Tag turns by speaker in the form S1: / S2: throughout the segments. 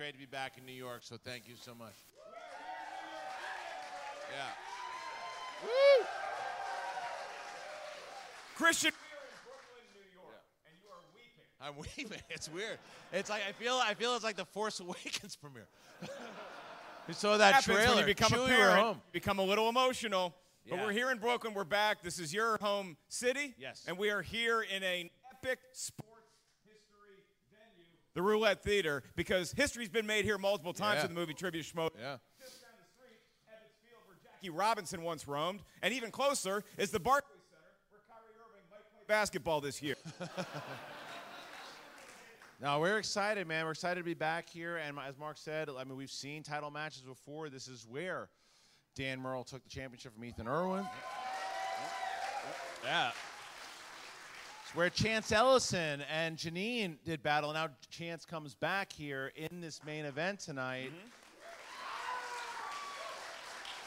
S1: Great to be back in New York. So thank you so much. Yeah. Woo!
S2: Christian.
S1: I'm weeping. It's weird. It's like I feel. I feel it's like the Force Awakens premiere. we saw that
S2: happens
S1: trailer.
S2: when you become
S1: Chewie,
S2: a parent. You become a little emotional. But
S1: Yeah.
S2: we're here in Brooklyn. We're back. This is your home city.
S1: Yes.
S2: And we are here in an epic sports venue, the Roulette Theater, because history's been made here multiple times
S1: Yeah.
S2: in the movie Trivia Schmo.
S1: Yeah.
S2: Just down the street, Ebbets Field, where Jackie Robinson once roamed, and even closer is the Barclays Center, where Kyrie Irving might play basketball this year.
S1: No, we're excited, man. We're excited to be back here. And as Mark said, I mean, we've seen title matches before. This is where Dan Murrell took the championship from Ethan Irwin. Yeah. It's where Chance Ellison and Janine did battle. Now Chance comes back here in this main event tonight.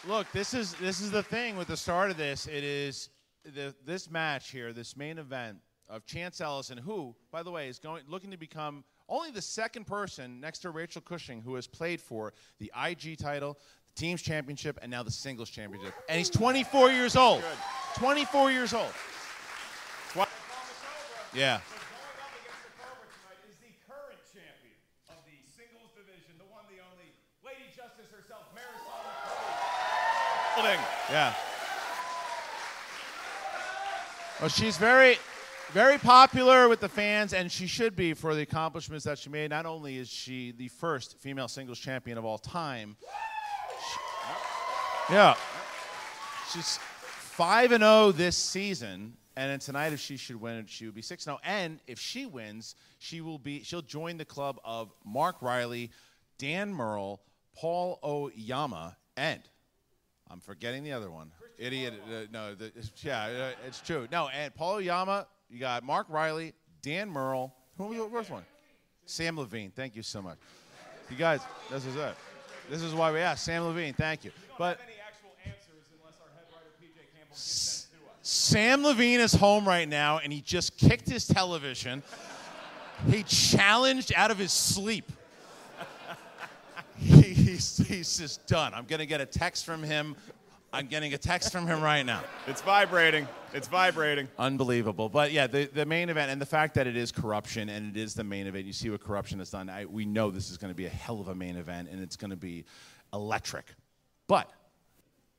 S1: Mm-hmm. Look, this is this is the thing with the start of this. It is the, this match here, this main event of Chance Ellison, who, by the way, is going looking to become only the second person next to Rachel Cushing who has played for the IG title, the team's championship, and now the singles championship. And he's 24 years old. 24 years old.
S2: Twi-
S1: Yeah.
S2: So going up against the Cobra tonight is the current champion of the singles division, the one, the only, Lady Justice herself, Marisol McCoy. Holding.
S1: Yeah. Well, she's very, very popular with the fans, and she should be for the accomplishments that she made. Not only is she the first female singles champion of all time, she- yeah, she's five and zero this season. And then tonight, if she should win, she would be six zero. And if she wins, she will be she'll join the club of Mark Reilly, Dan Murrell, Paul Oyama, and I'm forgetting the other one. Idiot. Uh, no, the, it's- yeah, uh, it's true. No, and Paul Oyama, you got Mark Reilly, Dan Murrell. Who was the first one? Samm Levine. Thank you so much. You guys, this is it. This is why we asked. Samm Levine, thank you. But
S2: answers
S1: Samm Levine is home right now, and he just kicked his television. he challenged out of his sleep. He- he's, he's just done. I'm going to get a text from him. I'm getting a text from him right now.
S2: It's vibrating. It's vibrating.
S1: Unbelievable. But yeah, the, the main event and the fact that it is corruption and it is the main event, you see what corruption has done. I, we know this is going to be a hell of a main event and it's going to be electric. But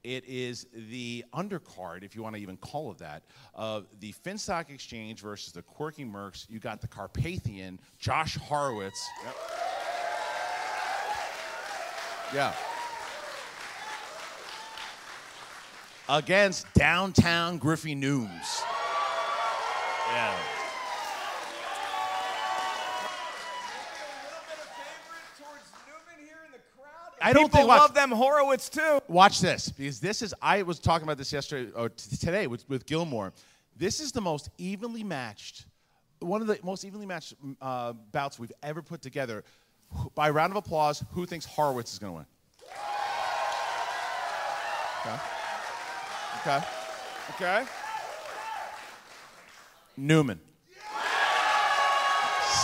S1: it is the undercard, if you want to even call it that, of the Finstock Exchange versus the Quirky Mercs. You got the Carpathian, Josh Horowitz. Yeah. Against downtown Griffey Nooms. Yeah. I don't
S2: People
S1: think watch-
S2: love them Horowitz too.
S1: Watch this, because this is. I was talking about this yesterday or t- today with, with Gilmore. This is the most evenly matched, one of the most evenly matched uh, bouts we've ever put together. By round of applause, who thinks Horowitz is going to win? Okay. Okay.
S2: Okay.
S1: Newman.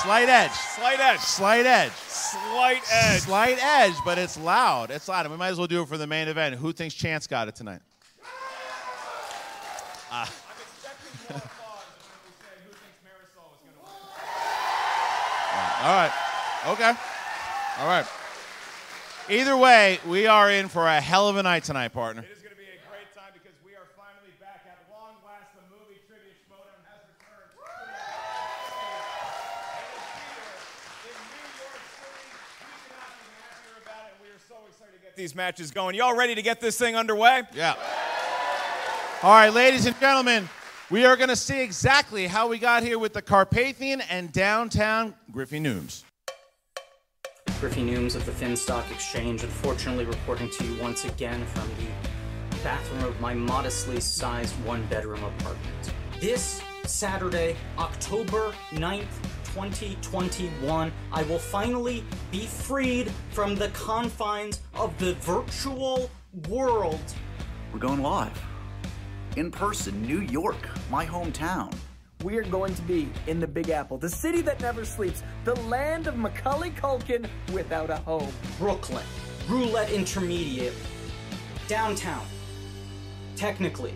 S1: Slight edge.
S2: Slight edge.
S1: Slight edge.
S2: Slight edge.
S1: Slight edge, but it's loud. It's loud. And we might as well do it for the main event. Who thinks Chance got it tonight? Ah. All right. Okay. All right. Either way, we are in for a hell of a night tonight, partner.
S2: It is going to be a great time because we are finally back at long last. The movie Trivia Schmoedown has returned. to the theater in New York City. We cannot be happier about it. We are so excited to get these matches going. Y'all ready to get this thing underway?
S1: Yeah. All right, ladies and gentlemen, we are going to see exactly how we got here with the Carpathian and downtown Griffey Nooms.
S3: Griffey Nooms of the Finstock Exchange, unfortunately reporting to you once again from the bathroom of my modestly sized one bedroom apartment. This Saturday, October 9th, 2021, I will finally be freed from the confines of the virtual world.
S4: We're going live. In person, New York, my hometown.
S5: We are going to be in the Big Apple, the city that never sleeps, the land of Macaulay Culkin without a home.
S3: Brooklyn, Roulette Intermezzo, downtown. Technically.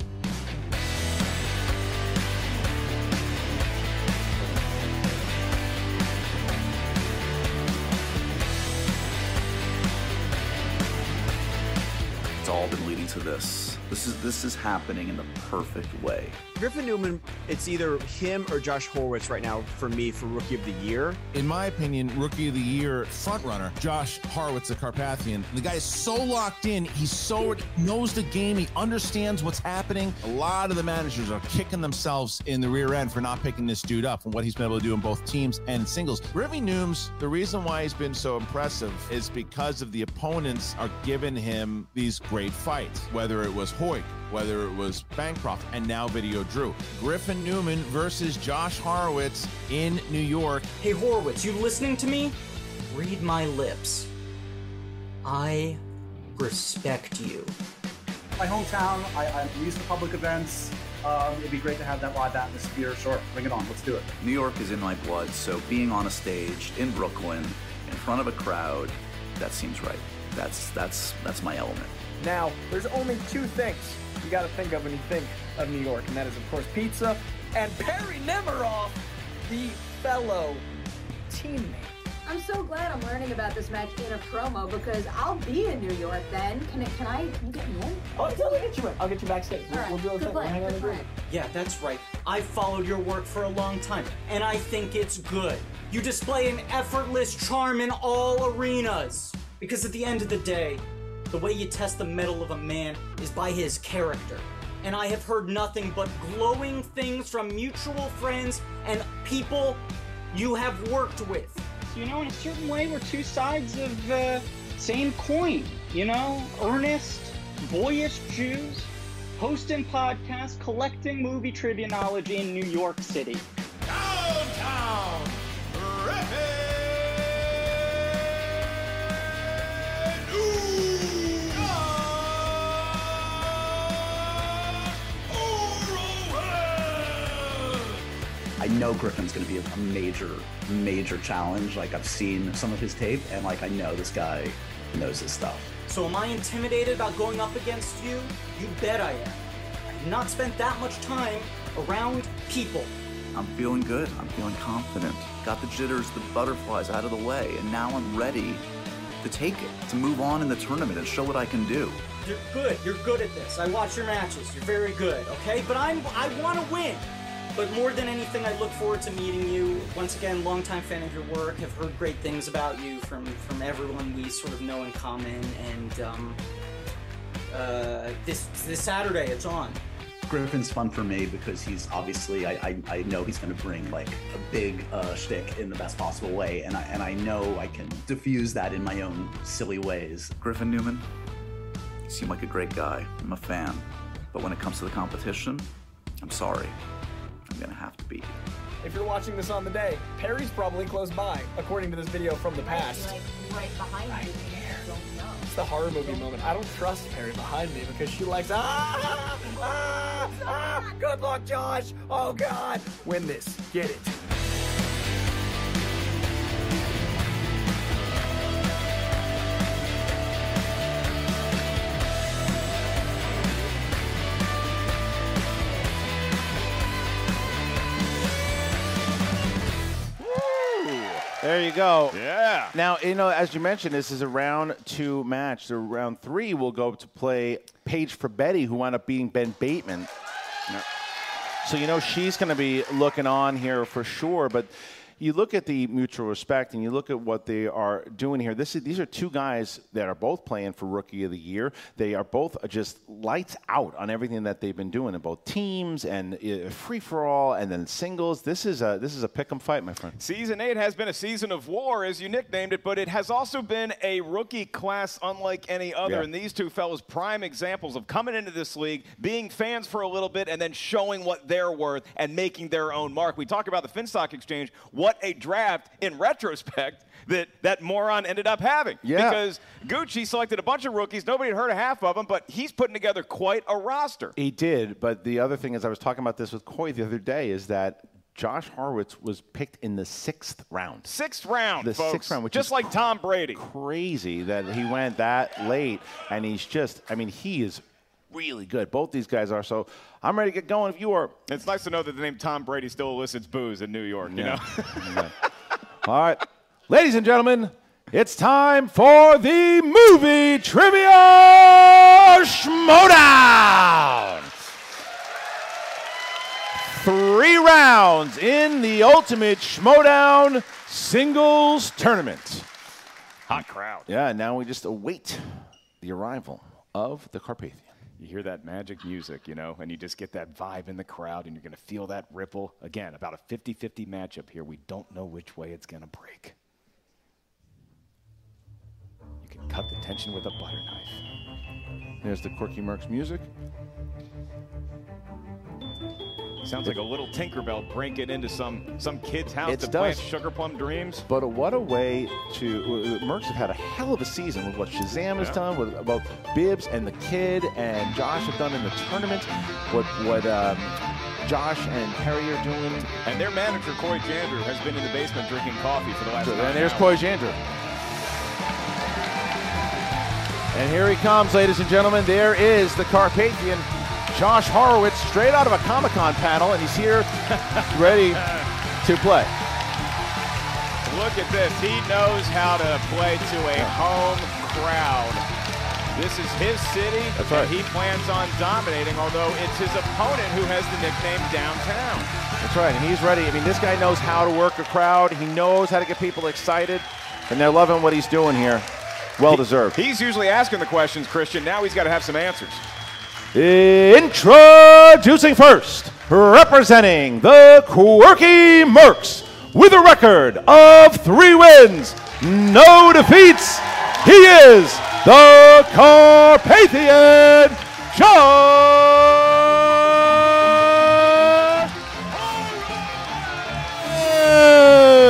S4: All been leading to this. This is this is happening in the perfect way.
S6: Griffin Newman, it's either him or Josh Horowitz right now for me for Rookie of the Year.
S1: In my opinion, Rookie of the Year frontrunner, Josh Horowitz, the Carpathian. The guy is so locked in. He's so knows the game. He understands what's happening. A lot of the managers are kicking themselves in the rear end for not picking this dude up and what he's been able to do in both teams and singles. Griffey Nooms, the reason why he's been so impressive is because of the opponents are giving him these great fights, whether it was Hoyt, whether it was Bancroft, and now Video Drew. Griffin Newman versus Josh Horowitz in New York.
S3: Hey Horowitz, you listening to me? Read my lips. I respect you.
S7: My hometown, I, I'm used to public events. Um, it'd be great to have that live atmosphere. Sure, bring it on. Let's do it.
S4: New York is in my blood, so being on a stage in Brooklyn, in front of a crowd, that seems right. That's that's that's my element.
S5: Now, there's only two things you got to think of when you think of New York, and that is, of course, pizza and Perry Nemiroff, the fellow teammate.
S8: I'm so glad I'm learning about this match in a promo because I'll be in New York then. Can it, can I can you get me in?
S5: Oh, I'll totally get you in. I'll get you backstage.
S8: All right,
S5: We'll, do a thing. We'll hang on the.
S3: Yeah, that's right. I've followed your work for a long time, and I think it's good. You display an effortless charm in all arenas. Because at the end of the day, the way you test the mettle of a man is by his character. And I have heard nothing but glowing things from mutual friends and people you have worked with.
S9: you know, in a certain way, we're two sides of the same coin. You know, earnest, boyish Jews, hosting podcasts, collecting movie trivia knowledge in New York City.
S7: Know Griffin's going to be a major, major challenge. Like I've seen some of his tape, and like I know this guy knows his stuff.
S3: So am I intimidated about going up against you? You bet I am. I've not spent that much time around people.
S4: I'm feeling good. I'm feeling confident. Got the jitters, the butterflies out of the way, and now I'm ready to take it, to move on in the tournament and show what I can do.
S3: You're good. You're good at this. I watch your matches. You're very good. Okay, but I'm I want to win. But more than anything, I look forward to meeting you. Once again, longtime fan of your work. Have heard great things about you from from everyone we sort of know in common. And um, uh, this this Saturday, it's on.
S7: Griffin's fun for me because he's obviously I, I, I know he's going to bring like a big uh, shtick in the best possible way, and I and I know I can diffuse that in my own silly ways.
S4: Griffin Newman, you seem like a great guy. I'm a fan. But when it comes to the competition, I'm sorry. I'm gonna have to beat you.
S5: If you're watching this on the day, Perry's probably close by, according to this video from the past.
S8: Like right behind you. I don't.
S5: It's the horror movie moment. I don't trust Perry behind me because she likes ah ah ah. Good luck, Josh. Oh God, win this. Get it.
S1: There you go.
S2: Yeah.
S1: Now, you know, as you mentioned, this is a round two match. So round three will go to play Paige for Betty, who wound up beating Ben Bateman. So, you know, she's going to be looking on here for sure. But, you look at the mutual respect and you look at what they are doing here. This is, these are two guys that are both playing for Rookie of the Year. They are both just lights out on everything that they've been doing in both teams and uh, free for all and then singles. This is a this is a pick 'em fight, my friend.
S2: Season eight has been a season of war, as you nicknamed it, but it has also been a rookie class unlike any other.
S1: Yeah.
S2: And these two fellows, prime examples of coming into this league, being fans for a little bit, and then showing what they're worth and making their own mark. We talk about the Finstock Exchange. What a draft in retrospect that that moron ended up having.
S1: Yeah.
S2: Because Gucci selected a bunch of rookies. Nobody had heard of half of them, but he's putting together quite a roster.
S1: He did, but the other thing is, I was talking about this with Coy the other day, is that Josh Horowitz was picked in the sixth round.
S2: Sixth round,
S1: The
S2: folks.
S1: sixth round, which
S2: just
S1: is
S2: like Tom Brady.
S1: Crazy that he went that late, and he's just, I mean, he is really good. Both these guys are. So I'm ready to get going if you are.
S2: It's nice to know that the name Tom Brady still elicits booze in New York, you know?
S1: Yeah. All right. Ladies and gentlemen, it's time for the movie trivia schmoedown. Three rounds in the ultimate schmoedown singles tournament.
S2: Hot crowd.
S1: Yeah, now we just await the arrival of the Carpathian.
S2: You hear that magic music, you know, and you just get that vibe in the crowd, and you're going to feel that ripple. Again, about a 50 50 matchup here. We don't know which way it's going to break. You can cut the tension with a butter knife.
S1: There's the Quirky Mercs music.
S2: Sounds like a little Tinkerbell breaking into some some kid's house
S1: It
S2: to plant
S1: does.
S2: sugar plum dreams.
S1: But what a way to. uh, Mercs have had a hell of a season with what Shazam has
S2: Yeah.
S1: done, with both Bibbs and the kid and Josh have done in the tournament, what what um, Josh and Perry are doing.
S2: And their manager, Corey Jander, has been in the basement drinking coffee for the last
S1: And
S2: nine
S1: there's
S2: hours.
S1: Coy Jandreau. And here he comes, ladies and gentlemen. There is the Carpathian, Josh Horowitz, straight out of a Comic Con panel, and he's here ready to play.
S2: Look at this. He knows how to play to a home crowd. This is his city,
S1: That's right.
S2: and he plans on dominating, although it's his opponent who has the nickname Downtown.
S1: That's right, and he's ready. I mean, this guy knows how to work a crowd. He knows how to get people excited, and they're loving what he's doing here. Well deserved.
S2: He's usually asking the questions, Christian. Now he's got to have some answers.
S1: Introducing first, representing the Quirky Mercs with a record of three wins, no defeats. He is the Carpathian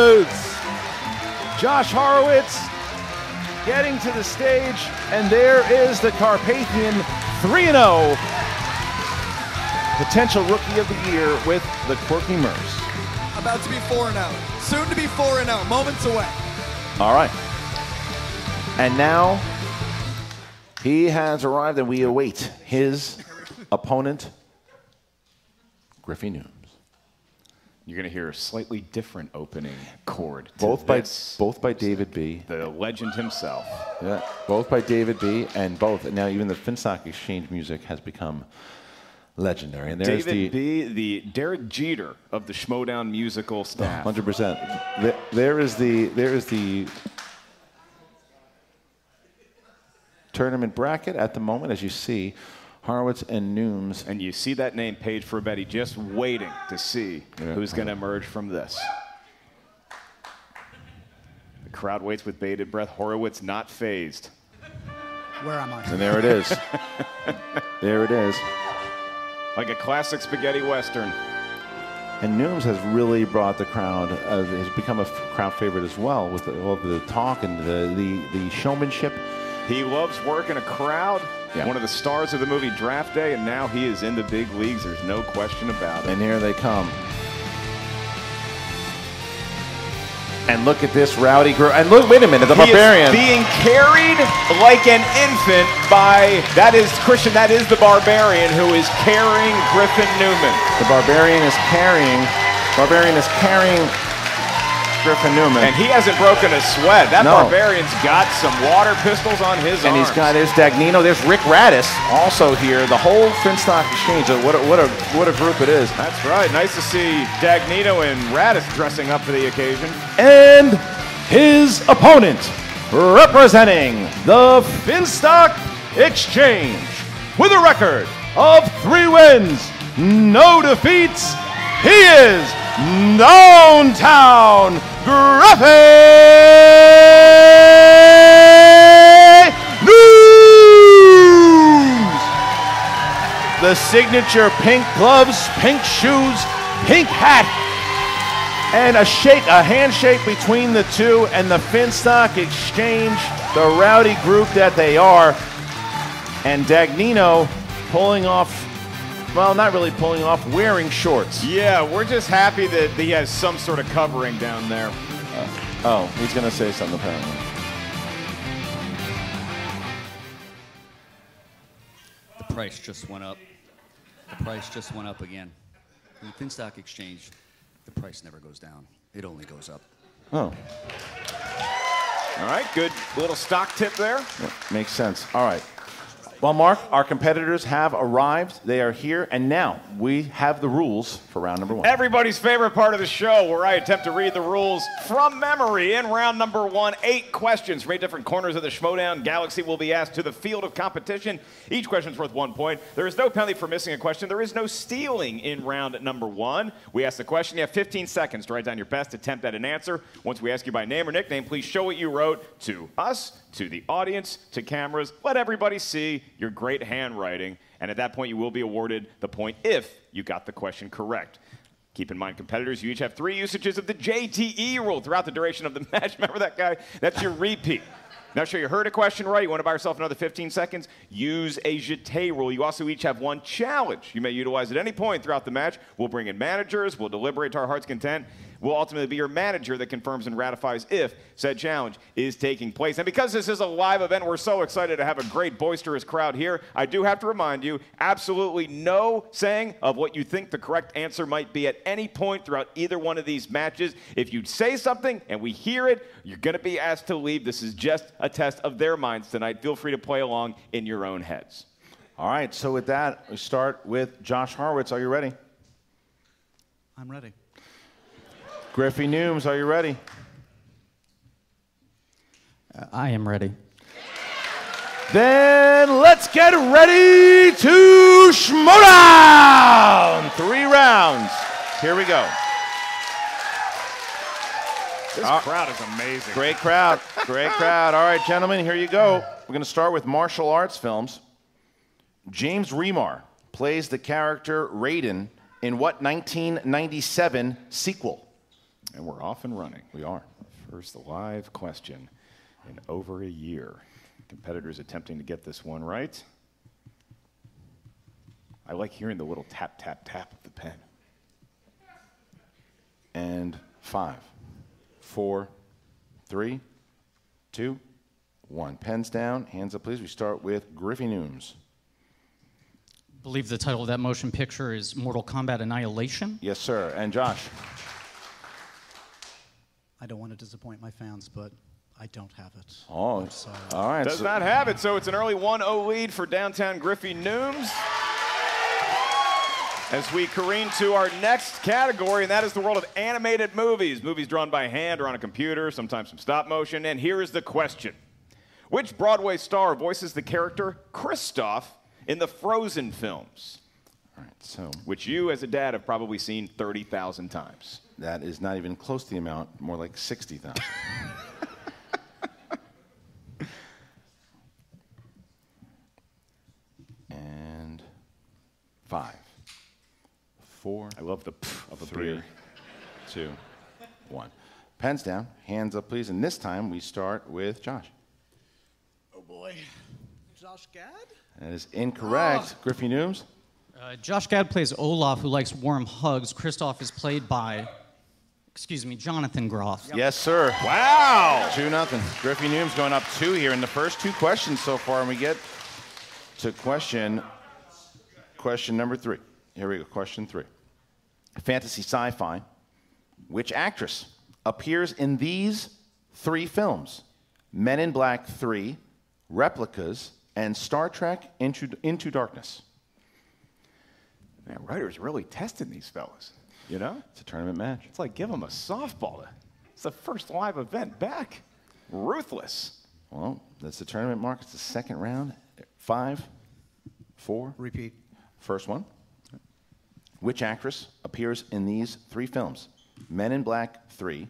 S1: Horowitz. Josh Horowitz getting to the stage, and there is the Carpathian 3 0 potential rookie of the year with the Quirky Mercs.
S10: About to be 4 0. Soon to be 4 0. Moments away.
S1: All right. And now he has arrived, and we await his opponent, Griffey Nooms.
S2: You're going to hear a slightly different opening chord.
S1: Both by
S2: this.
S1: both by David B.
S2: the legend himself.
S1: Yeah, both by David B. And both now even the Finstock Exchange music has become legendary. And there's
S2: David
S1: the
S2: B., the Derek Jeter of the Schmoedown musical staff.
S1: Hundred percent. There is the there is the tournament bracket at the moment, as you see, Horowitz and Nooms.
S2: And you see that name paid for Betty just waiting to see
S1: Yeah.
S2: who's going to emerge from this. The crowd waits with bated breath. Horowitz not phased.
S10: Where am I?
S1: And there it is. there it is.
S2: Like a classic spaghetti western.
S1: And Nooms has really brought the crowd, uh, has become a f- crowd favorite as well with the, all the talk and the, the, the showmanship.
S2: He loves working a crowd.
S1: Yeah.
S2: One of the stars of the movie Draft Day, and now he is in the big leagues. There's no question about it.
S1: And here they come. And look at this rowdy group. And look, wait a minute, the
S2: He
S1: barbarian.
S2: being carried like an infant by that is Christian. That is the barbarian who is carrying Griffin Newman.
S1: The barbarian is carrying. Barbarian is carrying Griffin Newman.
S2: And he hasn't broken a sweat. That
S1: No.
S2: barbarian's got some water pistols on his
S1: and
S2: arms.
S1: he's got there's Dagnino, there's Rick Radis also here. The whole Finstock Exchange. uh, What a, what a what a group it is.
S2: That's right. Nice to see Dagnino and Radis dressing up for the occasion.
S1: And his opponent, representing the Finstock Exchange, with a record of three wins, no defeats, he is Downtown Griffey Nooms! The signature pink gloves, pink shoes, pink hat, and a shake, a handshake between the two and the Finstock Exchange, the rowdy group that they are. And Dagnino pulling off, well, not really pulling off, wearing shorts.
S2: Yeah, we're just happy that he has some sort of covering down there.
S1: Uh, oh, he's going to say something apparently.
S11: The price just went up. The price just went up again. In the Finstock Exchange, the price never goes down. It only goes up.
S1: Oh,
S2: All right, good little stock tip there.
S1: yeah, makes sense. All right. Well, Mark, our competitors have arrived. They are here, and now we have the rules for round number one.
S2: Everybody's favorite part of the show where I attempt to read the rules from memory. In round number one, eight questions from eight different corners of the Schmoedown Galaxy will be asked to the field of competition. Each question is worth one point. There is no penalty for missing a question. There is no stealing in round number one. We ask the question. You have 15 seconds to write down your best attempt at an answer. Once we ask you by name or nickname, please show what you wrote to us, to the audience, to cameras. Let everybody see your great handwriting. And at that point, you will be awarded the point if you got the question correct. Keep in mind, competitors, you each have three usages of the JTE rule throughout the duration of the match. Remember that guy? That's your repeat. Now, sure, you heard a question right. You want to buy yourself another 15 seconds? Use a JTE rule. You also each have one challenge you may utilize at any point throughout the match. We'll bring in managers. We'll deliberate to our heart's content. Will ultimately be your manager that confirms and ratifies if said challenge is taking place. And because this is a live event, we're so excited to have a great boisterous crowd here. I do have to remind you absolutely no saying of what you think the correct answer might be at any point throughout either one of these matches. If you say something and we hear it, you're going to be asked to leave. This is just a test of their minds tonight. Feel free to play along in your own heads.
S1: All right, so with that, we start with Josh Horowitz. Are you ready?
S10: I'm ready.
S1: Griffey Nooms, are you ready?
S3: Uh, I am ready.
S1: Then let's get ready to Schmoedown! Three rounds. Here we go.
S2: This
S1: Uh,
S2: crowd is amazing.
S1: Great crowd. Great crowd. All right, gentlemen, here you go. We're going to start with martial arts films. James Remar plays the character Raiden in what 1997 sequel?
S2: And we're off and running.
S1: We are.
S2: First live question in over a year. Competitors attempting to get this one right. I like hearing the little tap, tap, tap of the pen.
S1: And five, four, three, two, one. Pens down, hands up, please. We start with Griffey Nooms.
S3: believe the title of that motion picture is Mortal Kombat Annihilation.
S1: Yes, sir. And Josh.
S10: I don't want to disappoint my fans, but I don't have it.
S1: Oh,
S10: I'm sorry.
S1: all right.
S2: Does
S1: so-
S2: not have it, so it's an early 1 0 lead for downtown Griffey Nooms. As we careen to our next category, and that is the world of animated movies. Movies drawn by hand or on a computer, sometimes some stop motion. And here is the question Which Broadway star voices the character Kristoff in the Frozen films?
S1: All right, so
S2: Which you, as a dad, have probably seen 30,000 times.
S1: That is not even close to the amount, more like 60,000. and five, four,
S2: I love the pff of a
S1: three,
S2: beer.
S1: two, one. Pens down, hands up, please. And this time we start with Josh.
S10: Oh boy. Josh Gad?
S1: That is incorrect. Griffey Nooms.
S3: Uh, Josh Gad plays Olaf, who likes warm hugs. Kristoff is played by, excuse me, Jonathan Groff.
S1: Yes, sir.
S2: Wow.
S1: Two nothing. Griffey Nooms going up two here in the first two questions so far, and we get to question question number three. Here we go. Question three. Fantasy sci-fi. Which actress appears in these three films Men in Black 3, Replicas, and Star Trek Into, Into Darkness?
S2: Man, writers really testing these fellas. You know?
S1: It's a tournament match.
S2: It's like give them a softball. It's the first live event back. Ruthless.
S1: Well, that's the tournament mark. It's the second round. Five, four.
S10: Repeat.
S1: First one. Which actress appears in these three films? Men in Black 3,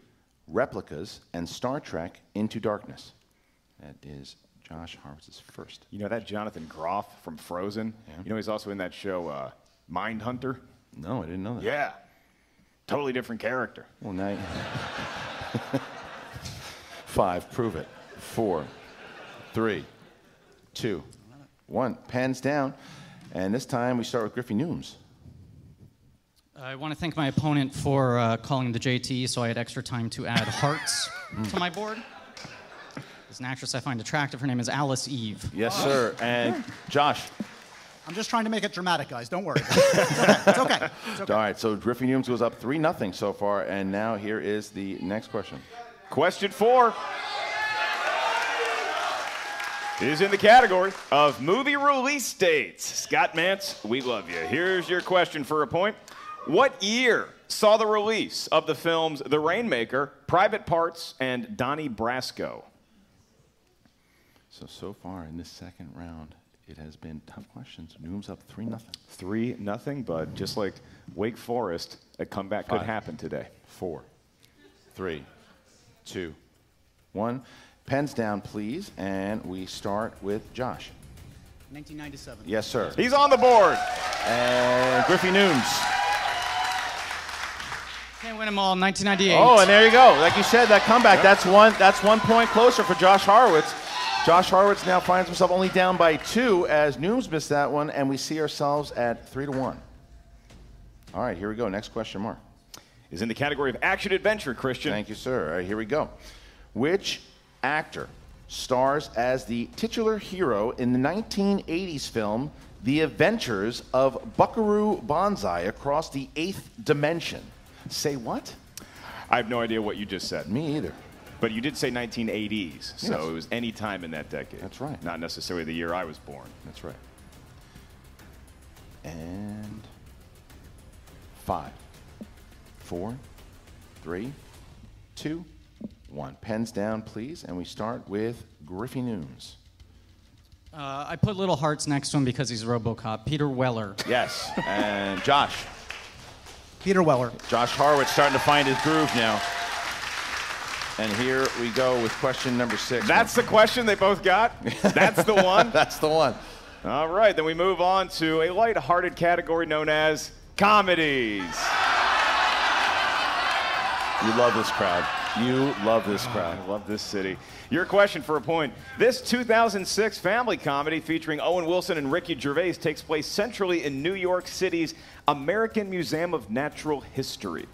S1: Replicas, and Star Trek Into Darkness. That is Josh Horowitz's first.
S2: You know that Jonathan Groff from Frozen? Yeah. You know he's also in that show uh, Mindhunter?
S1: No, I didn't know that.
S2: Yeah. Totally different character.
S1: Well, now you- Five, prove it. Four, three, two, one. Pens down. And this time we start with Griffey Nooms.
S3: I want to thank my opponent for uh, calling the JT so I had extra time to add hearts to my board. There's an actress I find attractive. Her name is Alice Eve.
S1: Yes, sir. And Josh.
S10: I'm just trying to make it dramatic, guys. Don't worry. It's okay. It's okay. It's okay.
S1: All right, so Griffey Nooms goes up 3 nothing so far. And now here is the next question.
S2: Question four is in the category of movie release dates. Scott Mantz, we love you. Here's your question for a point. What year saw the release of the films The Rainmaker, Private Parts, and Donnie Brasco?
S1: So, so far in this second round, it has been tough questions. Nooms up 3 nothing.
S2: Three nothing, but just like Wake Forest, a comeback could happen today.
S1: Four, three, two, one. Pens down, please. And we start with Josh.
S10: 1997.
S1: Yes, sir.
S2: He's on the board.
S1: And Griffey Nooms.
S3: Can't win them all. 1998.
S1: Oh, and there you go. Like you said, that comeback. That's one. That's one point closer for Josh Horowitz. Josh Horowitz now finds himself only down by two as Nooms missed that one, and we see ourselves at three to one. All right, here we go. Next question, Mark.
S2: Is in the category of action adventure, Christian.
S1: Thank you, sir. All right, here we go. Which actor stars as the titular hero in the 1980s film The Adventures of Buckaroo Banzai Across the Eighth Dimension? Say what?
S2: I have no idea what you just said.
S1: Me either.
S2: But you did say 1980s, so it was any time in that decade.
S1: That's right.
S2: Not necessarily the year I was born.
S1: That's right. And five, four, three, two, one. Pens down, please. And we start with Griffey Nooms.
S3: Uh, I put little hearts next to him because he's RoboCop. Peter Weller.
S1: Yes. And Josh.
S10: Peter Weller.
S1: Josh Horowitz starting to find his groove now. And here we go with question number six.
S2: That's the question they both got? That's the one?
S1: That's the one.
S2: All right, then we move on to a light-hearted category known as comedies.
S1: You love this crowd. You love this oh, crowd.
S2: I love this city. Your question for a point. This 2006 family comedy featuring Owen Wilson and Ricky Gervais takes place centrally in New York City's American Museum of Natural History.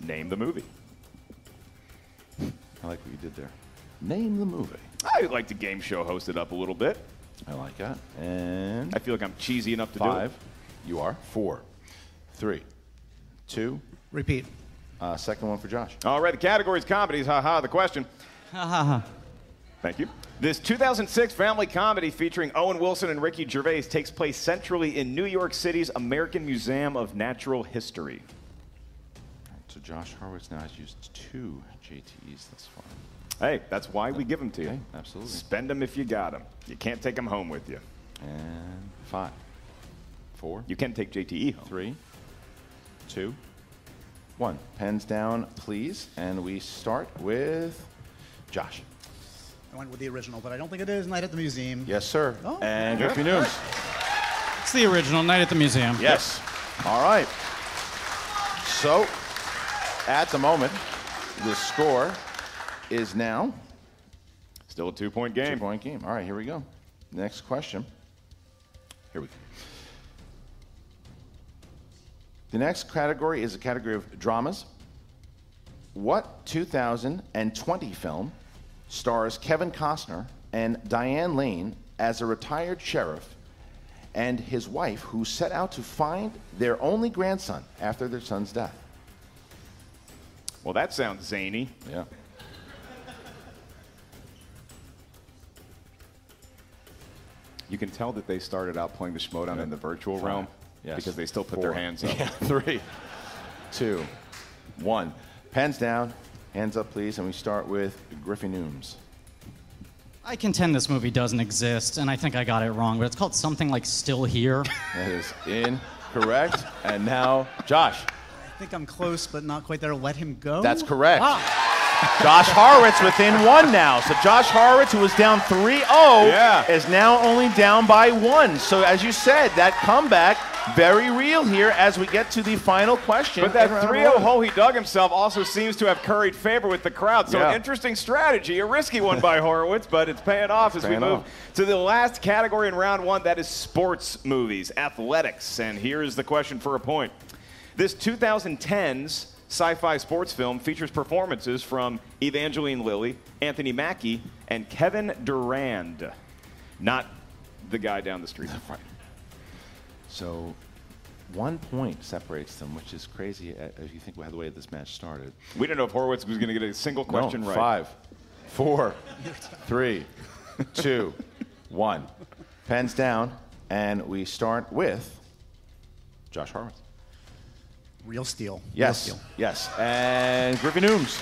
S2: Name the movie.
S1: I like what you did there. Name the movie.
S2: I like to game show host it up a little bit.
S1: I like that. And
S2: I feel like I'm cheesy enough to
S1: five.
S2: do it.
S1: You are. Four, three, two.
S10: Repeat.
S1: Uh, second one for Josh.
S2: All right, the category is comedies. Ha ha. The question.
S3: Ha ha ha.
S2: Thank you. This 2006 family comedy featuring Owen Wilson and Ricky Gervais takes place centrally in New York City's American Museum of Natural History.
S1: So Josh Horowitz now has used two JTEs thus far.
S2: Hey, that's why we give them to you.
S1: Okay, absolutely.
S2: Spend them if you got them. You can't take them home with you.
S1: And five, four,
S2: You can take JTE home.
S1: three, two, one. Pens down, please. And we start with Josh.
S10: I went with the original, but I don't think it is Night at the Museum.
S1: Yes, sir.
S10: Oh.
S1: and Griffey Nooms.
S3: It's the original Night at the Museum.
S1: Yes. All right. So, at the moment, the score is now
S2: Still a two-point game.
S1: two point game. All right, here we go. Next question. Here we go. The next category is a category of dramas. What 2020 film stars Kevin Costner and Diane Lane as a retired sheriff and his wife who set out to find their only grandson after their son's death?
S2: Well, that sounds zany.
S1: Yeah.
S2: You can tell that they started out playing the Schmoedown in the virtual
S1: Five.
S2: realm
S1: Yes.
S2: because they still put their hands up.
S1: Yeah. Three, two, one. Pens down. Hands up, please. And we start with Griffey Nooms.
S3: I contend this movie doesn't exist, and I think I got it wrong, but it's called something like Still Here.
S1: That is incorrect. and now, Josh.
S10: I think I'm close, but not quite there. Let him go.
S1: That's correct.
S10: Ah.
S1: Josh Horowitz within one now. So Josh Horowitz, who was down 3-0,
S2: Yeah.
S1: is now only down by one. So as you said, that comeback very real here as we get to the final question.
S2: But that
S1: in
S2: 3 0 hole he dug himself also seems to have curried favor with the crowd. So,
S1: Yeah.
S2: an interesting strategy, a risky one by Horowitz, but it's paying off as
S1: Paying
S2: we move
S1: off.
S2: to the last category in round one that is sports movies, athletics. And here's the question for a point. This 2010's sci fi sports film features performances from Evangeline Lilly, Anthony Mackie, and Kevin Durand. Not the guy down the street.
S1: Right. So one point separates them, which is crazy uh, if you think about the way this match started.
S2: We didn't know if Horowitz was going to get a single question
S1: no,
S2: right.
S1: Five, four, three, two, one. Pens down, and we start with Josh Horowitz.
S10: Real steel. Yes. Real
S1: Yes,
S10: steel.
S1: yes. And Griffey Nooms.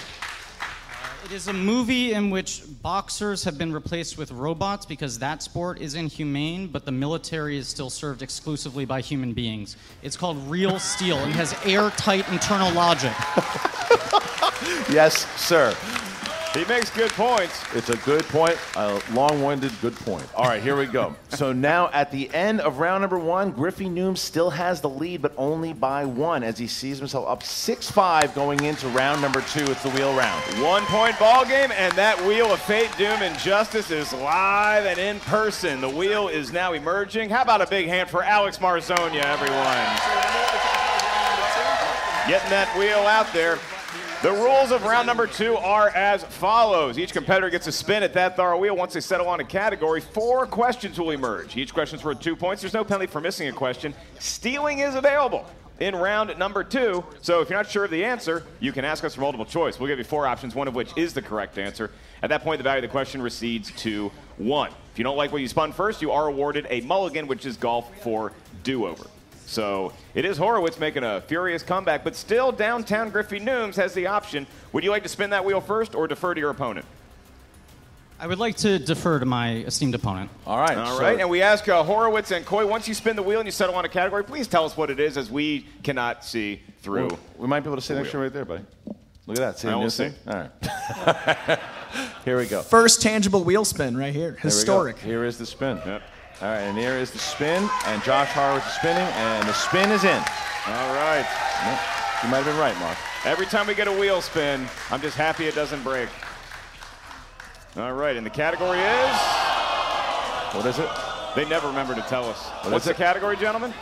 S3: Uh, it is a movie in which boxers have been replaced with robots because that sport is inhumane, but the military is still served exclusively by human beings. It's called Real Steel and has airtight internal logic.
S1: Yes, sir.
S2: He makes good points.
S1: It's a good point, a long-winded good point. All right, here we go. so now at the end of round number one, Griffey Noom still has the lead, but only by one as he sees himself up 6-5 going into round number two. It's the wheel round.
S2: One point ball game, and that wheel of fate, doom, and justice is live and in person. The wheel is now emerging. How about a big hand for Alex Marzonia, everyone? Getting that wheel out there. The rules of round number two are as follows. Each competitor gets a spin at that thorough wheel. Once they settle on a category, four questions will emerge. Each question is worth two points. There's no penalty for missing a question. Stealing is available in round number two. So if you're not sure of the answer, you can ask us for multiple choice. We'll give you four options, one of which is the correct answer. At that point, the value of the question recedes to one. If you don't like what you spun first, you are awarded a mulligan, which is golf for do-over. So it is Horowitz making a furious comeback, but still downtown Griffey Nooms has the option. Would you like to spin that wheel first or defer to your opponent?
S3: I would like to defer to my esteemed opponent.
S1: All right.
S2: All right, and we ask uh, Horowitz and Coy, once you spin the wheel and you settle on a category, please tell us what it is as we cannot see through.
S1: Well, we might be able to sit next to right there, buddy. Look at that. See
S2: I will
S1: new
S2: see.
S1: All right. here we go.
S5: First tangible wheel spin right here.
S1: Here.
S5: Historic.
S1: Here is the spin. All right, and here is the spin, and Josh Horowitz is spinning, and the spin is in.
S2: All right.
S1: You might have been right, Mark.
S2: Every time we get a wheel spin, I'm just happy it doesn't break. All right, and the category is.
S1: What is it?
S2: They never remember to tell us.
S1: What
S2: What's the
S1: it?
S2: category, gentlemen?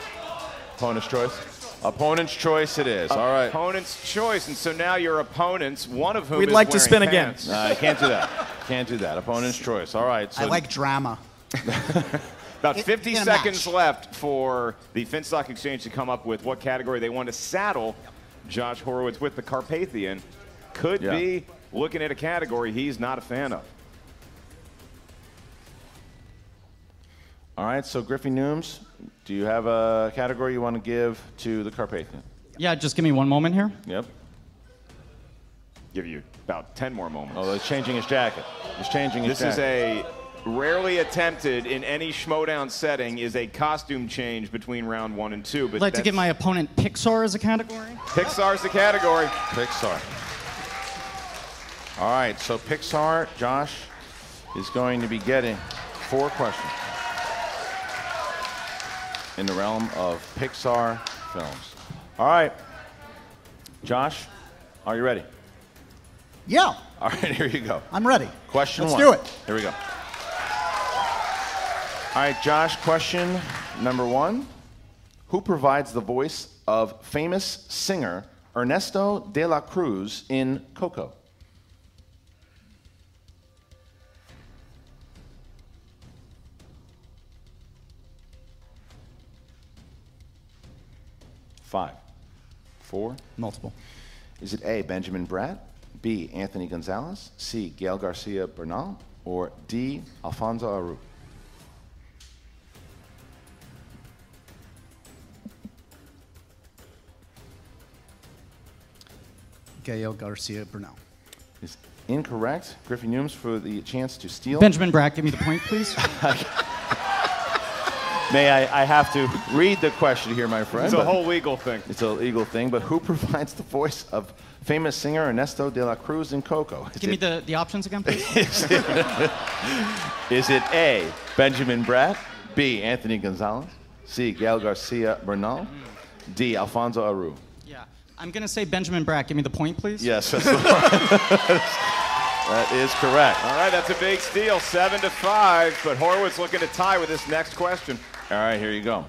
S1: Opponent's choice. Opponent's choice it is. All right.
S2: Opponent's choice, and so now your opponents, one of whom
S5: We'd
S2: is
S5: like to
S2: wearing
S5: spin again.
S2: pants.
S1: No, you can't do that. Can't do that. Opponent's choice. All right. So
S10: I like drama.
S2: About 50
S10: in a
S2: seconds
S10: match.
S2: left for the Finstock Exchange to come up with what category they want to saddle Josh Horowitz with. The Carpathian could
S1: Yeah.
S2: be looking at a category he's not a fan of.
S1: All right. So Griffey Nooms, do you have a category you want to give to the Carpathian?
S3: Yeah, just give me one moment here.
S1: Yep.
S2: Give you about 10 more moments.
S1: Oh, he's changing his jacket. He's changing his
S2: This is a rarely attempted in any Schmoedown setting is a costume change between round one and two. But
S3: I'd like to give my opponent Pixar as a category.
S2: Pixar's the category.
S1: Pixar. All right, so Pixar, Josh is going to be getting four questions in the realm of Pixar films. All right, Josh, are you ready?
S10: Yeah,
S1: All right, here you go.
S10: I'm ready.
S1: Question
S10: Let's
S1: one.
S10: do it.
S1: Here we go. All right, Josh, question number one. Who provides the voice of famous singer Ernesto de la Cruz in Coco? Five, four,
S10: Multiple.
S1: Is it A, Benjamin Bratt, B, Anthony Gonzalez, C, Gael Garcia Bernal, or D, Alfonso Arau?
S10: Gael Garcia Bernal.
S1: Is incorrect. Griffey Nooms for the chance to steal.
S3: Benjamin Bratt, give me the point, please.
S1: May I, I have to read the question here, my friend.
S2: It's a whole legal thing.
S1: It's a legal thing, but who provides the voice of famous singer Ernesto de la Cruz in Coco? Is
S3: give me the, the options again, please.
S1: Is it A, Benjamin Bratt, B, Anthony Gonzalez, C, Gael Garcia Bernal, D, Alfonso
S3: Arau? I'm going to say Benjamin Bratt. Give me the point, please.
S1: Yes, that's that is correct.
S2: All right, that's a big steal, seven to five. But Horowitz looking to tie with this next question.
S1: All right, here you go.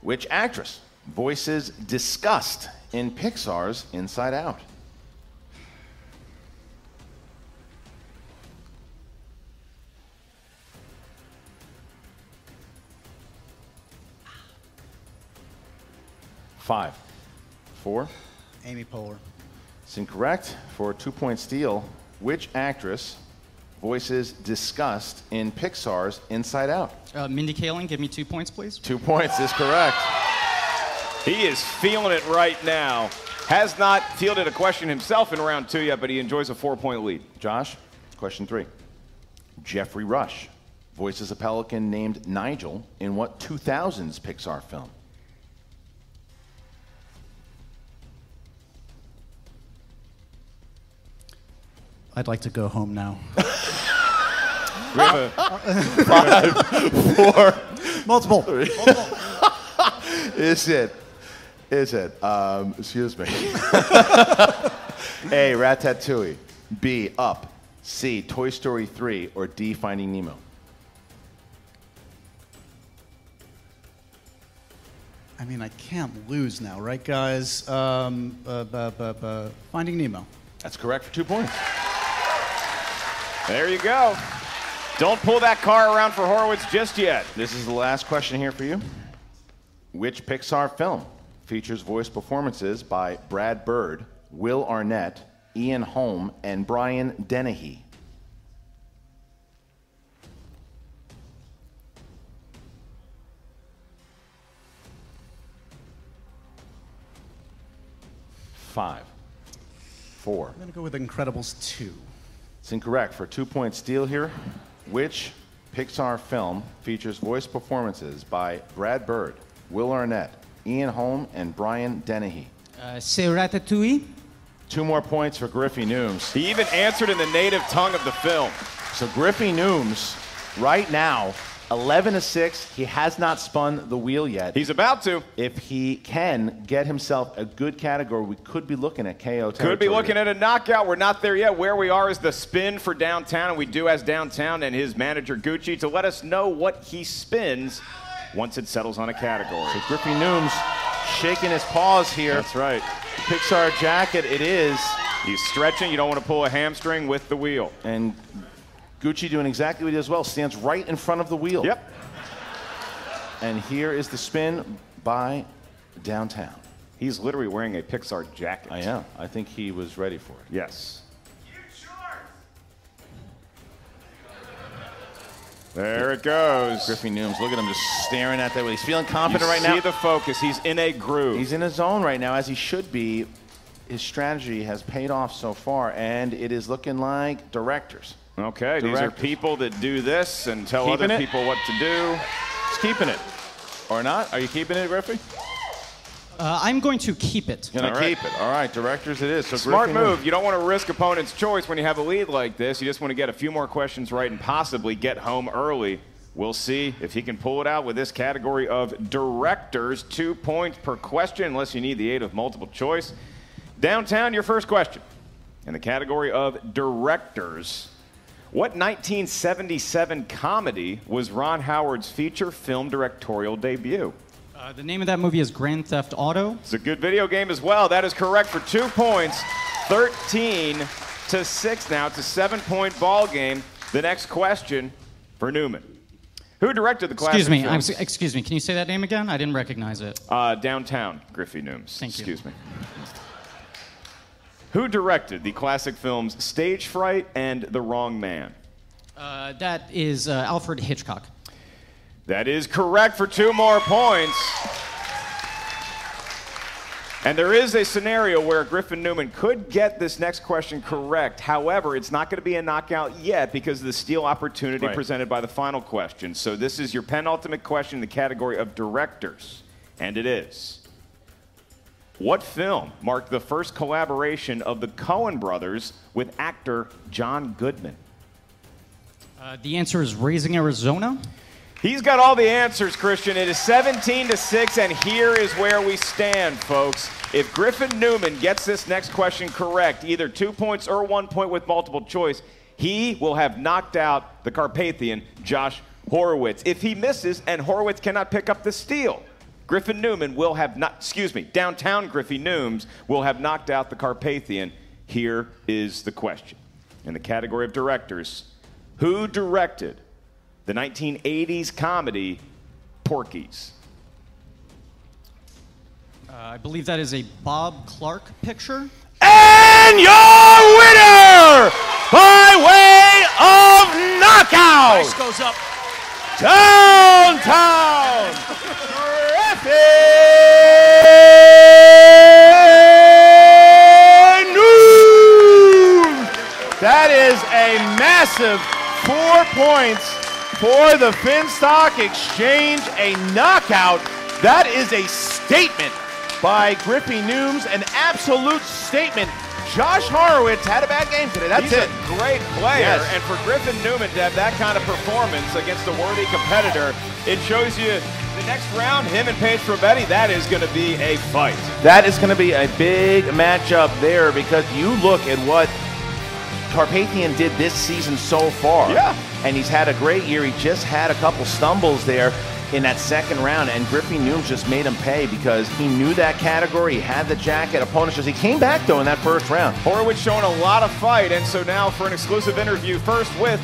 S1: Which actress voices disgust in Pixar's Inside Out? Five, four.
S10: Amy Poehler.
S1: It's incorrect. For a two-point steal, which actress voices disgust in Pixar's Inside Out?
S3: Uh, Mindy Kaling, give me two points, please.
S1: Two points is correct.
S2: He is feeling it right now. Has not fielded a question himself in round two yet, but he enjoys a four point lead.
S1: Josh, question three. Geoffrey Rush voices a pelican named Nigel in what 2000s Pixar film?
S10: I'd like to go home now.
S2: We have a-
S1: Five, four,
S10: Multiple.
S1: three. Is it? Is it? Um, excuse me. A. Ratatouille. B. Up. C. Toy Story 3. Or D. Finding Nemo.
S10: I mean, I can't lose now, right, guys? Um, uh, bu- bu- bu- Finding Nemo.
S1: That's correct for two points.
S2: There you go. Don't pull that car around for Horowitz just yet.
S1: This is the last question here for you. Which Pixar film features voice performances by Brad Bird, Will Arnett, Ian Holm, and Brian Dennehy? Five, four.
S10: I'm going to go with Incredibles 2.
S1: It's incorrect. For two point steal here, which Pixar film features voice performances by Brad Bird, Will Arnett, Ian Holm, and Brian Dennehy?
S3: Uh, c'est Ratatouille.
S1: Two more points for Griffey Nooms.
S2: He even answered in the native tongue of the film.
S1: So Griffey Nooms, right now, 11 to 6. He has not spun the wheel yet.
S2: He's about to.
S1: If he can get himself a good category, we could be looking at KO territory.
S2: Could be looking at a knockout. We're not there yet. Where we are is the spin for downtown, and we do as downtown and his manager Gucci to let us know what he spins once it settles on a category.
S1: So Griffey Nooms shaking his paws here.
S2: That's right.
S1: Pixar jacket, it is.
S2: He's stretching. You don't want to pull a hamstring with the wheel.
S1: And Gucci doing exactly what he does well, stands right in front of the wheel.
S2: Yep.
S1: And here is the spin by Downtown.
S2: He's literally wearing a Pixar jacket.
S1: I am. I think he was ready for it.
S2: Yes. There it goes.
S1: Griffey Nooms, look at him just staring at that. He's feeling
S2: You
S1: confident right
S2: see
S1: now.
S2: See the focus. He's in a groove.
S1: He's in a zone right now, as he should be. His strategy has paid off so far, and it is looking like directors.
S2: Okay, these are people that do this and tell
S1: Keeping
S2: other
S1: it?
S2: people what to do.
S1: He's keeping it. Or not? Are you keeping it, Griffey?
S3: Uh, I'm going to keep it.
S1: Gonna
S2: All right.
S1: keep it. All right, directors it is. So
S2: Smart
S1: Griffey Nooms-
S2: move. You don't want to risk opponent's choice when you have a lead like this. You just want to get a few more questions right and possibly get home early. We'll see if he can pull it out with this category of directors. Two points per question, unless you need the aid of multiple choice. Downtown, your first question. In the category of directors, what 1977 comedy was Ron Howard's feature film directorial debut?
S3: Uh, the name of that movie is Grand Theft Auto.
S2: It's a good video game as well. That is correct for two points. 13 to 6 now. It's a seven point ball game. The next question for Newman. Who directed the classic
S3: Excuse me. I'm, excuse me. Can you say that name again? I didn't recognize it.
S2: Uh, downtown, Griffey Nooms.
S3: Thank you.
S2: Excuse me. Who directed the classic films Stage Fright and The Wrong Man?
S3: Uh, that is uh, Alfred Hitchcock.
S2: That is correct for two more points. And there is a scenario where Griffin Newman could get this next question correct. However, it's not going to be a knockout yet because of the steal opportunity
S1: Right.
S2: presented by the final question. So this is your penultimate question in the category of directors. And it is What film marked the first collaboration of the Coen brothers with actor John Goodman?
S3: Uh, the answer is Raising Arizona.
S2: He's got all the answers, Christian. It is 17 to 6, and here is where we stand, folks. If Griffin Newman gets this next question correct, either two points or one point with multiple choice, he will have knocked out the Carpathian Josh Horowitz. If he misses and Horowitz cannot pick up the steal, Griffin Newman will have not, excuse me, downtown Griffey Nooms will have knocked out the Carpathian. Here is the question. In the category of directors, who directed the 1980s comedy Porky's?
S3: Uh, I believe that is a Bob Clark picture.
S1: And your winner by way of knockout.
S12: Price goes up.
S1: Downtown News. That is a massive four points for the Finstock Exchange, a knockout. That is a statement by Griffey Nooms, an absolute statement. Josh Horowitz had a bad game today. That's
S2: He's
S1: it.
S2: a great player,
S1: Yes.
S2: and for Griffin Newman to have that kind of performance against a worthy competitor, it shows you the next round, him and Paige Robetti, that is going to be a fight.
S1: That is going to be a big matchup there because you look at what Carpathian did this season so far.
S2: Yeah.
S1: And he's had a great year. He just had a couple stumbles there in that second round, and Griffey Nooms just made him pay because he knew that category. He had the jacket. Opponents just he came back though in that first round.
S2: Horowitz showing a lot of fight, and so now for an exclusive interview, first with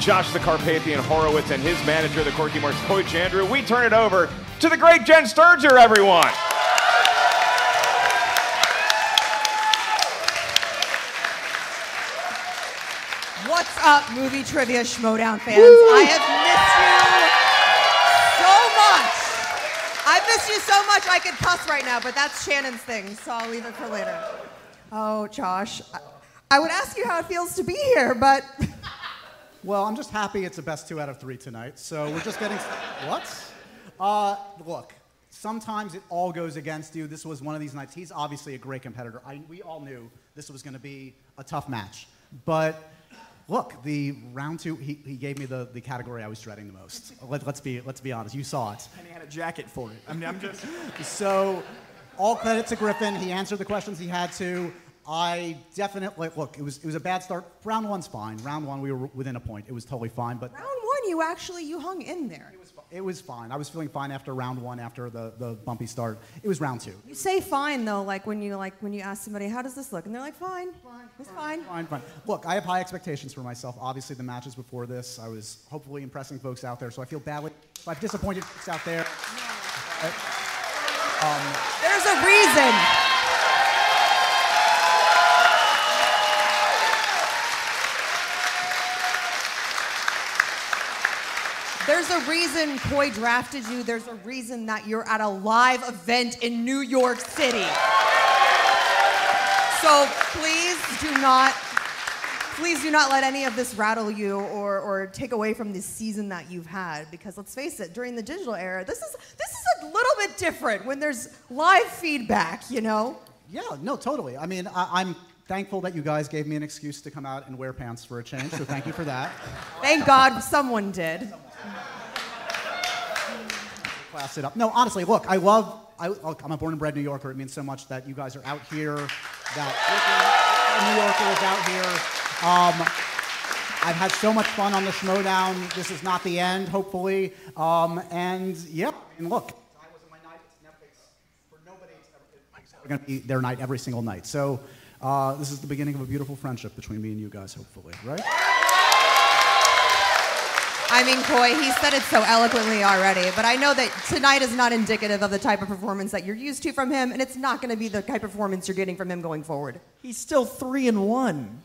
S2: Josh the Carpathian Horowitz and his manager, the Corky Marks, Coy Jandreau, we turn it over to the great Jen Sturger, everyone.
S13: What's up, movie trivia Schmoedown fans? I have missed you so much. I've missed you so much I could cuss right now, but that's Shannon's thing, so I'll leave it for later. Oh, Josh, I would ask you how it feels to be here, but
S10: Well, I'm just happy it's a best two out of three tonight. So we're just getting. what? Uh, look, sometimes it all goes against you. This was one of these nights. He's obviously a great competitor. I, we all knew this was going to be a tough match. But look, the round two, he, he gave me the, the category I was dreading the most. Let, let's, be, let's be honest. You saw it.
S6: And he had a jacket for it. I mean, I'm just.
S10: So, all credit to Griffin. He answered the questions he had to. I definitely look. It was it was a bad start. Round one's fine. Round one, we were within a point. It was totally fine. But
S13: round one, you actually you hung in there.
S10: it was fine. I was feeling fine after round one. After the, the bumpy start, it was round two.
S13: You say fine though, like when you like when you ask somebody, how does this look? And they're like, fine, fine, it's fine.
S10: Fine, fine. Look, I have high expectations for myself. Obviously, the matches before this, I was hopefully impressing folks out there. So I feel badly if I've disappointed folks out there. Um,
S13: There's a reason. There's a reason Coy drafted you. There's a reason that you're at a live event in New York City. So please do not, please do not let any of this rattle you or, or take away from this season that you've had. Because let's face it, during the digital era, this is this is a little bit different when there's live feedback. You know.
S10: Yeah, no, totally. I mean, I, I'm thankful that you guys gave me an excuse to come out and wear pants for a change. So thank you for that.
S13: Thank God someone did.
S10: class it up. No, honestly, look, I love. I, I'm a born and bred New Yorker. It means so much that you guys are out here. That New Yorker is out here. Um, I've had so much fun on the Schmoedown. This is not the end, hopefully. Um, and yep, and look, we're going to be their night every single night. So uh, this is the beginning of a beautiful friendship between me and you guys, hopefully, right?
S13: I mean, Coy, he said it so eloquently already, but I know that tonight is not indicative of the type of performance that you're used to from him, and it's not going to be the type of performance you're getting from him going forward.
S5: He's still three and one.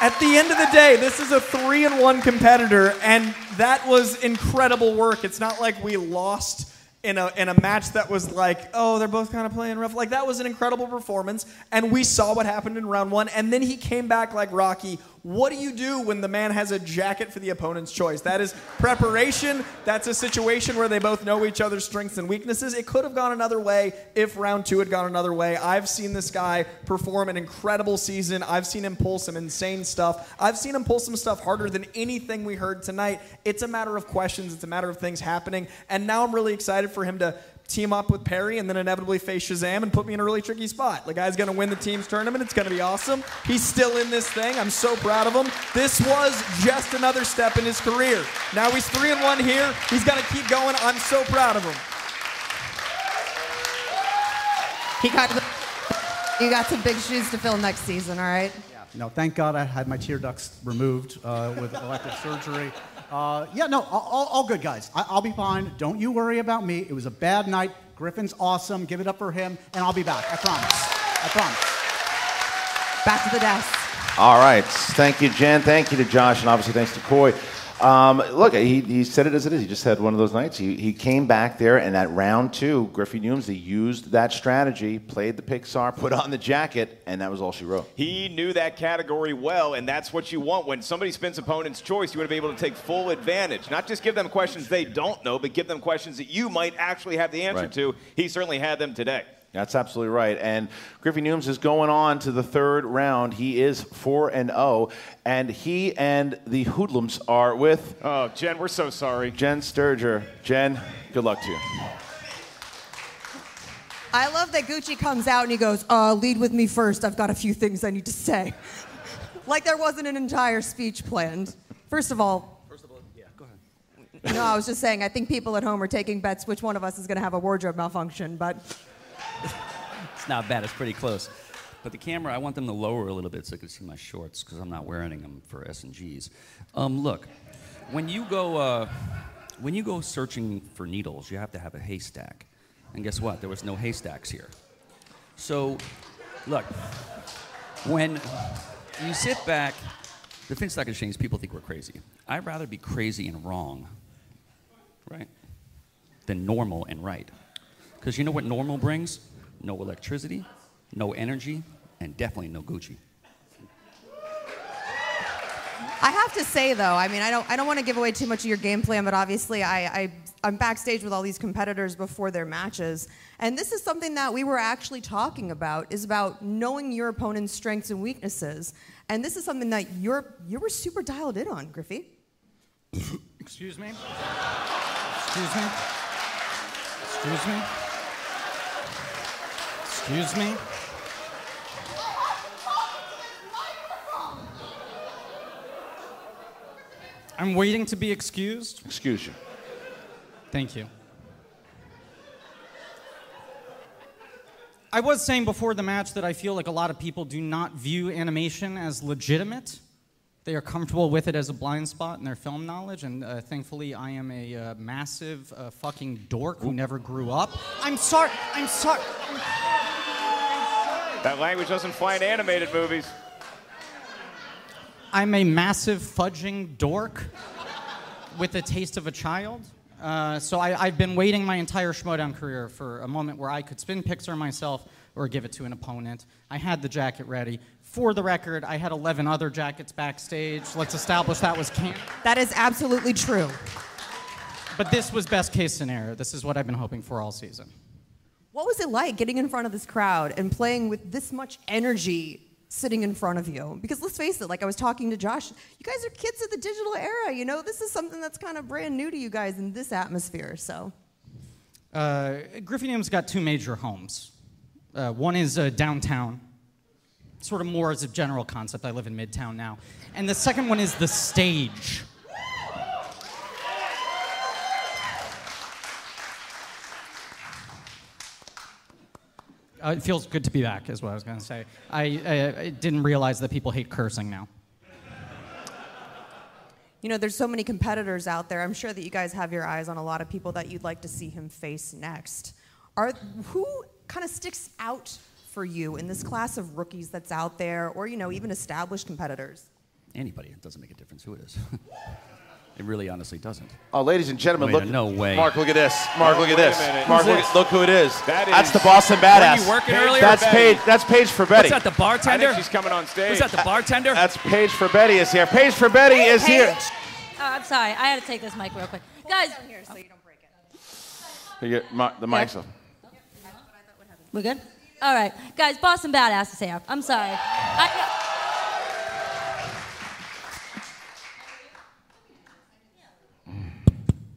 S5: At the end of the day, this is a three and one competitor, and that was incredible work. It's not like we lost in a, in a match that was like, oh, they're both kind of playing rough. Like, that was an incredible performance, and we saw what happened in round one, and then he came back like Rocky. What do you do when the man has a jacket for the opponent's choice? That is preparation. That's a situation where they both know each other's strengths and weaknesses. It could have gone another way if round two had gone another way. I've seen this guy perform an incredible season. I've seen him pull some insane stuff. I've seen him pull some stuff harder than anything we heard tonight. It's a matter of questions, it's a matter of things happening. And now I'm really excited for him to team up with Perry and then inevitably face Shazam and put me in a really tricky spot. The guy's going to win the team's tournament. It's going to be awesome. He's still in this thing. I'm so proud of him. This was just another step in his career. Now he's 3 and 1 here. He's going to keep going. I'm so proud of him.
S13: He got you got some big shoes to fill next season, all right?
S10: No, thank God I had my tear ducts removed uh, with elective surgery. Uh, yeah, no, all, all- all good, guys. I, I'll be fine. Don't you worry about me. It was a bad night. Griffin's awesome. Give it up for him, and I'll be back. I promise. I promise.
S13: Back to the desk.
S1: All right. Thank you, Jen. Thank you to Josh, and obviously thanks to Coy. Um, look, he, he said it as it is. He just had one of those nights. He, he came back there, and at round two, Griffey he used that strategy, played the Pixar, put on the jacket, and that was all she wrote.
S2: He knew that category well, and that's what you want. When somebody spins opponent's choice, you want to be able to take full advantage. Not just give them questions they don't know, but give them questions that you might actually have the answer
S1: Right.
S2: to. He certainly had them today.
S1: That's absolutely right. And Griffey Nooms is going on to the third round. He is 4 and 0, and he and the Hoodlums are with.
S2: Oh, Jen, we're so sorry.
S1: Jen Sturger. Jen, good luck to you.
S13: I love that Gucci comes out and he goes, uh, lead with me first. I've got a few things I need to say. like there wasn't an entire speech planned. First of all, yeah, go ahead. no, I was just saying, I think people at home are taking bets which one of us is going to have a wardrobe malfunction, but
S11: It's not bad. It's pretty close. But the camera, I want them to lower a little bit so I can see my shorts because I'm not wearing them for S and Gs. Um, look, when you go uh, when you go searching for needles, you have to have a haystack. And guess what? There was no haystacks here. So, look, when you sit back, the Finstock Exchange, people think we're crazy. I'd rather be crazy and wrong, right, than normal and right. Because you know what normal brings? No electricity, no energy, and definitely no Gucci.
S13: I have to say though, I mean, I don't, I don't want to give away too much of your game plan, but obviously, I, I, I'm backstage with all these competitors before their matches, and this is something that we were actually talking about, is about knowing your opponent's strengths and weaknesses, and this is something that you're, you were super dialed in on, Griffey.
S12: Excuse me? Excuse me? Excuse me? Excuse me? I'm waiting to be excused.
S1: Excuse you.
S12: Thank you. I was saying before the match that I feel like a lot of people do not view animation as legitimate. They are comfortable with it as a blind spot in their film knowledge, and uh, thankfully, I am a uh, massive uh, fucking dork who never grew up. I'm sorry. I'm sorry.
S2: That language doesn't fly in animated movies.
S12: I'm a massive fudging dork with a taste of a child. Uh, so I, I've been waiting my entire Schmoedown career for a moment where I could spin Pixar myself or give it to an opponent. I had the jacket ready. For the record, I had 11 other jackets backstage. Let's establish that was canon.
S13: That is absolutely true.
S12: But this was best case scenario. This is what I've been hoping for all season.
S13: What was it like getting in front of this crowd and playing with this much energy sitting in front of you? Because let's face it, like I was talking to Josh, you guys are kids of the digital era. You know, this is something that's kind of brand new to you guys in this atmosphere. So,
S12: Uh, Griffinium's got two major homes. Uh, one is uh, downtown, sort of more as a general concept. I live in Midtown now. And the second one is the stage. Uh, it feels good to be back, is what I was going to say. I, I, I didn't realize that people hate cursing now.
S13: you know, there's so many competitors out there. I'm sure that you guys have your eyes on a lot of people that you'd like to see him face next. Are who kind of sticks out for you in this class of rookies that's out there, or you know, even established competitors?
S11: Anybody, it doesn't make a difference who it is. it really honestly doesn't.
S1: Oh, ladies and gentlemen,
S11: Wait,
S1: look.
S11: no way.
S1: Mark, look at this. Mark, look at this. Mark, look,
S11: this?
S1: look who it is.
S2: That
S1: That's the Boston
S2: Were
S1: Badass.
S2: you working earlier?
S1: That's
S2: Betty?
S1: Paige. That's Paige for Betty.
S11: What's that, the bartender?
S2: I think she's coming on stage.
S11: Was that the bartender?
S1: That's Paige for Betty is here. Paige for Betty is here.
S14: Oh, I'm sorry. I had to take this mic real quick. Guys.
S1: Here So you don't get mi- the mic's up.
S14: We're good? All right. Guys, Boston Badass is here. I'm sorry. I,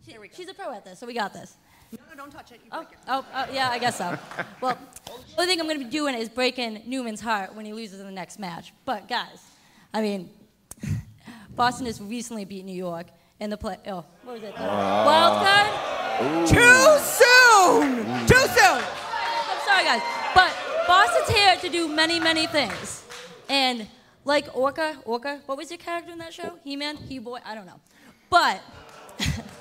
S14: She- she's a pro at this, so we got this.
S13: No, no, don't touch it. You
S14: Oh, oh, oh, yeah, I guess so. well, the only thing I'm going to be doing is breaking Newman's heart when he loses in the next match. But, guys, I mean, Boston has recently beat New York in the play. Oh, what was it? The wild card?
S13: Too soon. Too soon.
S14: I'm sorry, guys. But Boston's here to do many, many things. And like Orca, Orca, what was your character in that show? He-Man? He-Boy? I don't know. But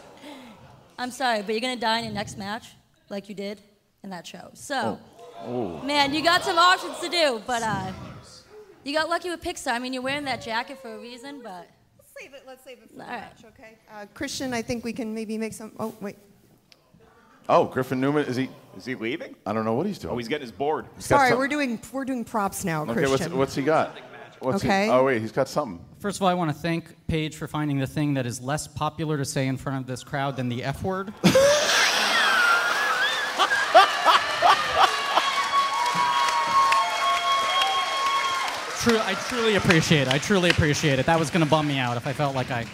S14: I'm sorry, but you're gonna die in your next match, like you did in that show. So, man, you got some options to do, but uh, you got lucky with Pixar. I mean, you're wearing that jacket for a reason, but
S13: Let's save it. Let's save it for
S14: All
S13: the
S14: right.
S13: match, okay? Uh, Christian, I think we can maybe make some. Oh, wait.
S1: Oh, Griffin Newman is he?
S2: Is he leaving?
S1: I don't know what he's doing.
S2: Oh, he's getting his board.
S1: He's
S13: Sorry,
S1: some-
S13: we're doing we're doing props now,
S1: Okay,
S13: Christian.
S1: what's, what's he got? What's he-
S13: Okay.
S1: oh wait, he's got something.
S12: First of all, I want to thank Paige for finding the thing that is less popular to say in front of this crowd than the F word. True, I truly appreciate it. I truly appreciate it. That was going to bum me out if I felt like I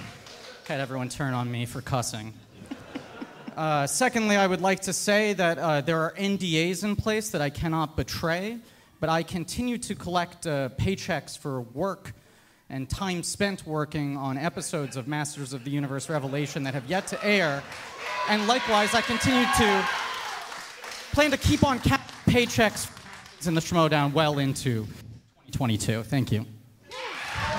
S12: had everyone turn on me for cussing. Uh, secondly, I would like to say that uh, there are NDAs in place that I cannot betray, but I continue to collect uh, paychecks for work and time spent working on episodes of Masters of the Universe Revelation that have yet to air. And likewise, I continue to plan to keep on ca- paychecks in the Schmoedown well into 2022. Thank you.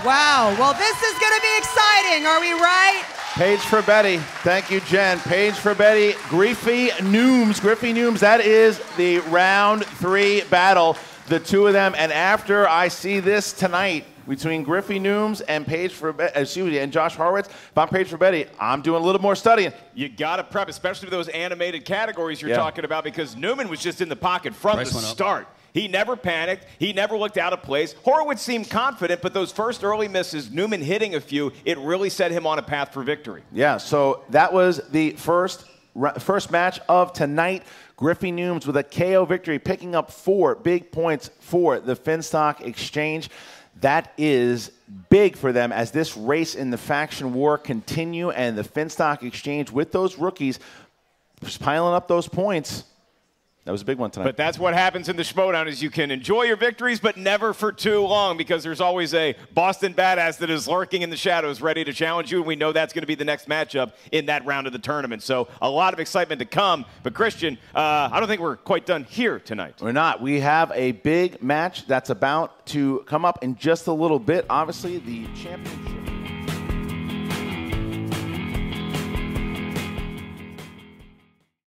S13: Wow. Well, this is going to be exciting. Are we right?
S1: Page for Betty. Thank you, Jen. Page for Betty. Griffey Nooms. Griffey Nooms. That is the round three battle. The two of them. And after I see this tonight between Griffey Nooms and Page for Betty, uh, excuse me, and Josh Horowitz, if I'm Page for Betty, I'm doing a little more studying.
S2: You got to prep, especially for those animated categories you're
S1: Yeah.
S2: talking about, because Newman was just in the pocket from
S11: Price
S2: the
S11: went up.
S2: start. He never panicked. He never looked out of place. Horowitz seemed confident, but those first early misses, Newman hitting a few, it really set him on a path for victory.
S1: Yeah, so that was the first first match of tonight. Griffey Nooms with a KO victory, picking up four big points for the Finstock Exchange. That is big for them as this race in the faction war continue, and the Finstock Exchange with those rookies piling up those points. That was a big one tonight.
S2: But that's what happens in the Schmoedown is you can enjoy your victories, but never for too long because there's always a Boston badass that is lurking in the shadows ready to challenge you, and we know that's going to be the next matchup in that round of the tournament. So a lot of excitement to come. But Christian, uh, I don't think we're quite done here tonight.
S1: We're not. We have a big match that's about to come up in just a little bit. Obviously, the championship.